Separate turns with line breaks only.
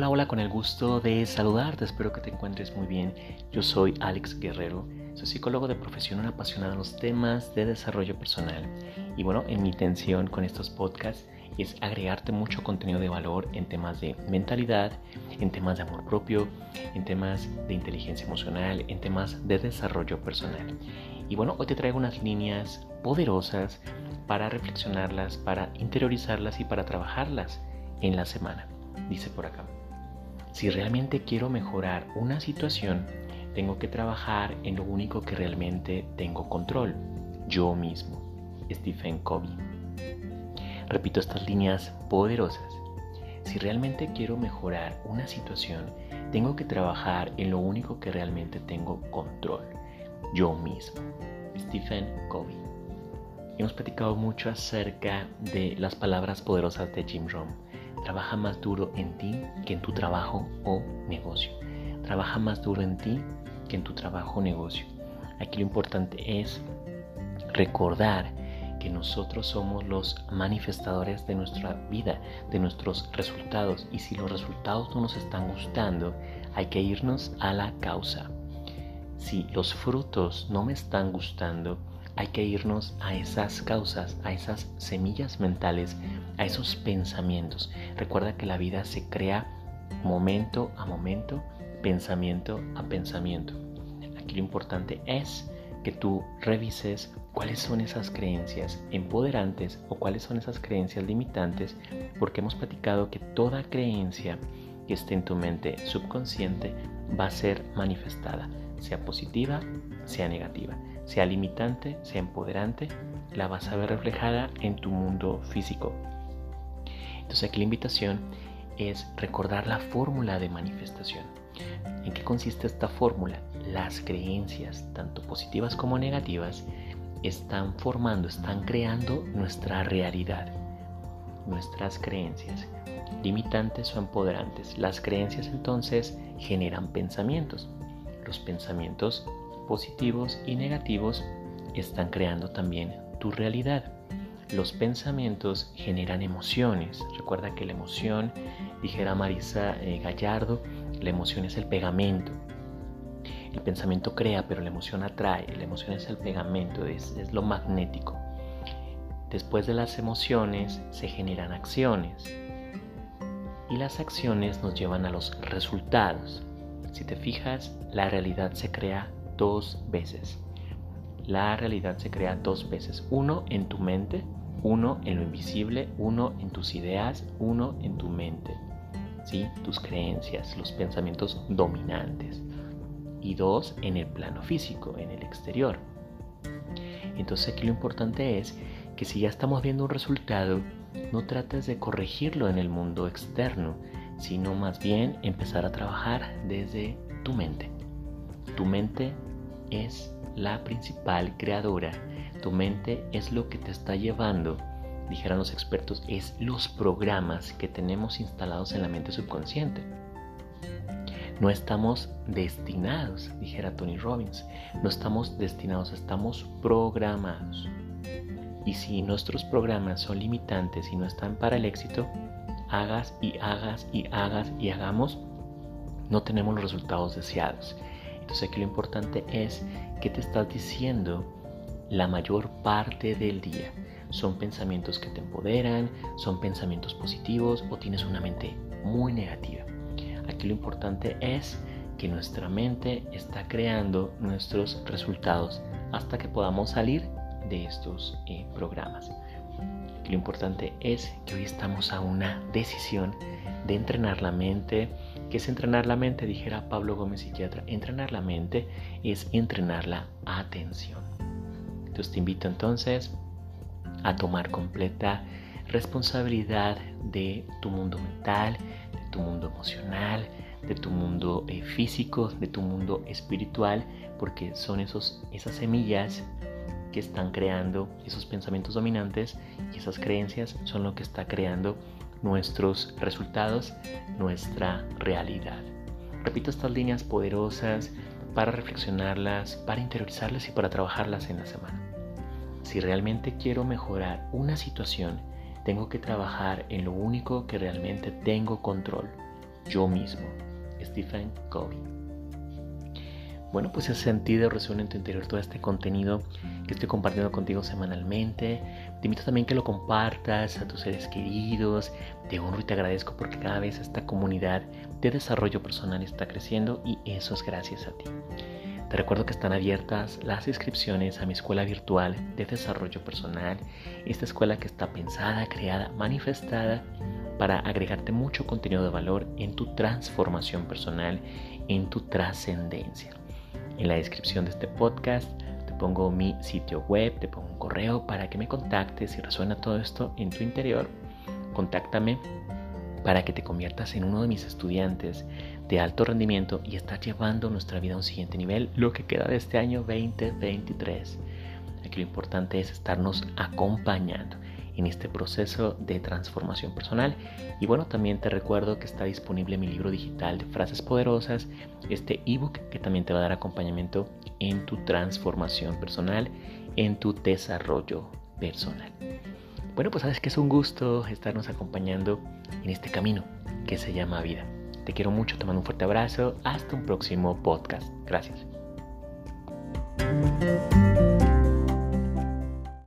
Hola, hola, con el gusto de saludarte, espero que te encuentres muy bien. Yo soy Alex Guerrero, soy psicólogo de profesión, apasionado en los temas de desarrollo personal. Y bueno, en mi intención con estos podcasts es agregarte mucho contenido de valor en temas de mentalidad, en temas de amor propio, en temas de inteligencia emocional, en temas de desarrollo personal. Y bueno, hoy te traigo unas líneas poderosas para reflexionarlas, para interiorizarlas y para trabajarlas en la semana. Dice por acá. Si realmente quiero mejorar una situación, tengo que trabajar en lo único que realmente tengo control, yo mismo. Stephen Covey. Repito estas líneas poderosas. Si realmente quiero mejorar una situación, tengo que trabajar en lo único que realmente tengo control, yo mismo. Stephen Covey. Hemos platicado mucho acerca de las palabras poderosas de Jim Rohn Trabaja más duro en ti que en tu trabajo o negocio. Trabaja más duro en ti que en tu trabajo o negocio. Aquí lo importante es recordar que nosotros somos los manifestadores de nuestra vida, de nuestros resultados. Y si los resultados no nos están gustando, hay que irnos a la causa. Si los frutos no me están gustando, hay que irnos a esas causas, a esas semillas mentales, a esos pensamientos. Recuerda que la vida se crea momento a momento, pensamiento a pensamiento. Aquí lo importante es que tú revises cuáles son esas creencias empoderantes o cuáles son esas creencias limitantes, porque hemos platicado que toda creencia que esté en tu mente subconsciente va a ser manifestada, sea positiva, sea negativa sea limitante, sea empoderante, la vas a ver reflejada en tu mundo físico. Entonces aquí la invitación es recordar la fórmula de manifestación. ¿En qué consiste esta fórmula? Las creencias, tanto positivas como negativas, están formando, están creando nuestra realidad, nuestras creencias, limitantes o empoderantes. Las creencias entonces generan pensamientos. Los pensamientos positivos y negativos están creando también tu realidad. Los pensamientos generan emociones. Recuerda que la emoción, dijera Marisa eh, Gallardo, la emoción es el pegamento. El pensamiento crea, pero la emoción atrae. La emoción es el pegamento, es, es lo magnético. Después de las emociones se generan acciones. Y las acciones nos llevan a los resultados. Si te fijas, la realidad se crea dos veces. La realidad se crea dos veces. Uno en tu mente, uno en lo invisible, uno en tus ideas, uno en tu mente. ¿sí? Tus creencias, los pensamientos dominantes. Y dos en el plano físico, en el exterior. Entonces aquí lo importante es que si ya estamos viendo un resultado, no trates de corregirlo en el mundo externo, sino más bien empezar a trabajar desde tu mente. Tu mente es la principal creadora. Tu mente es lo que te está llevando, dijeran los expertos, es los programas que tenemos instalados en la mente subconsciente. No estamos destinados, dijera Tony Robbins, no estamos destinados, estamos programados. Y si nuestros programas son limitantes y no están para el éxito, hagas y hagas y hagas y hagamos, no tenemos los resultados deseados. Entonces aquí lo importante es que te estás diciendo la mayor parte del día. Son pensamientos que te empoderan, son pensamientos positivos o tienes una mente muy negativa. Aquí lo importante es que nuestra mente está creando nuestros resultados hasta que podamos salir de estos eh, programas. Lo importante es que hoy estamos a una decisión de entrenar la mente, ¿Qué es entrenar la mente? Dijera Pablo Gómez, psiquiatra. Entrenar la mente es entrenar la atención. Entonces te invito entonces a tomar completa responsabilidad de tu mundo mental, de tu mundo emocional, de tu mundo eh, físico, de tu mundo espiritual, porque son esos, esas semillas que están creando esos pensamientos dominantes y esas creencias son lo que está creando nuestros resultados, nuestra realidad. Repito estas líneas poderosas para reflexionarlas, para interiorizarlas y para trabajarlas en la semana. Si realmente quiero mejorar una situación, tengo que trabajar en lo único que realmente tengo control, yo mismo. Stephen Covey. Bueno, pues ese sentido resuena en tu interior todo este contenido que estoy compartiendo contigo semanalmente. Te invito también que lo compartas a tus seres queridos. Te honro y te agradezco porque cada vez esta comunidad de desarrollo personal está creciendo y eso es gracias a ti. Te recuerdo que están abiertas las inscripciones a mi escuela virtual de desarrollo personal. Esta escuela que está pensada, creada, manifestada para agregarte mucho contenido de valor en tu transformación personal, en tu trascendencia. En la descripción de este podcast te pongo mi sitio web, te pongo un correo para que me contactes si resuena todo esto en tu interior. Contáctame para que te conviertas en uno de mis estudiantes de alto rendimiento y estás llevando nuestra vida a un siguiente nivel, lo que queda de este año 2023. Aquí lo importante es estarnos acompañando en este proceso de transformación personal. Y bueno, también te recuerdo que está disponible mi libro digital de frases poderosas, este ebook que también te va a dar acompañamiento en tu transformación personal, en tu desarrollo personal. Bueno, pues sabes que es un gusto estarnos acompañando en este camino que se llama vida. Te quiero mucho, te mando un fuerte abrazo. Hasta un próximo podcast. Gracias.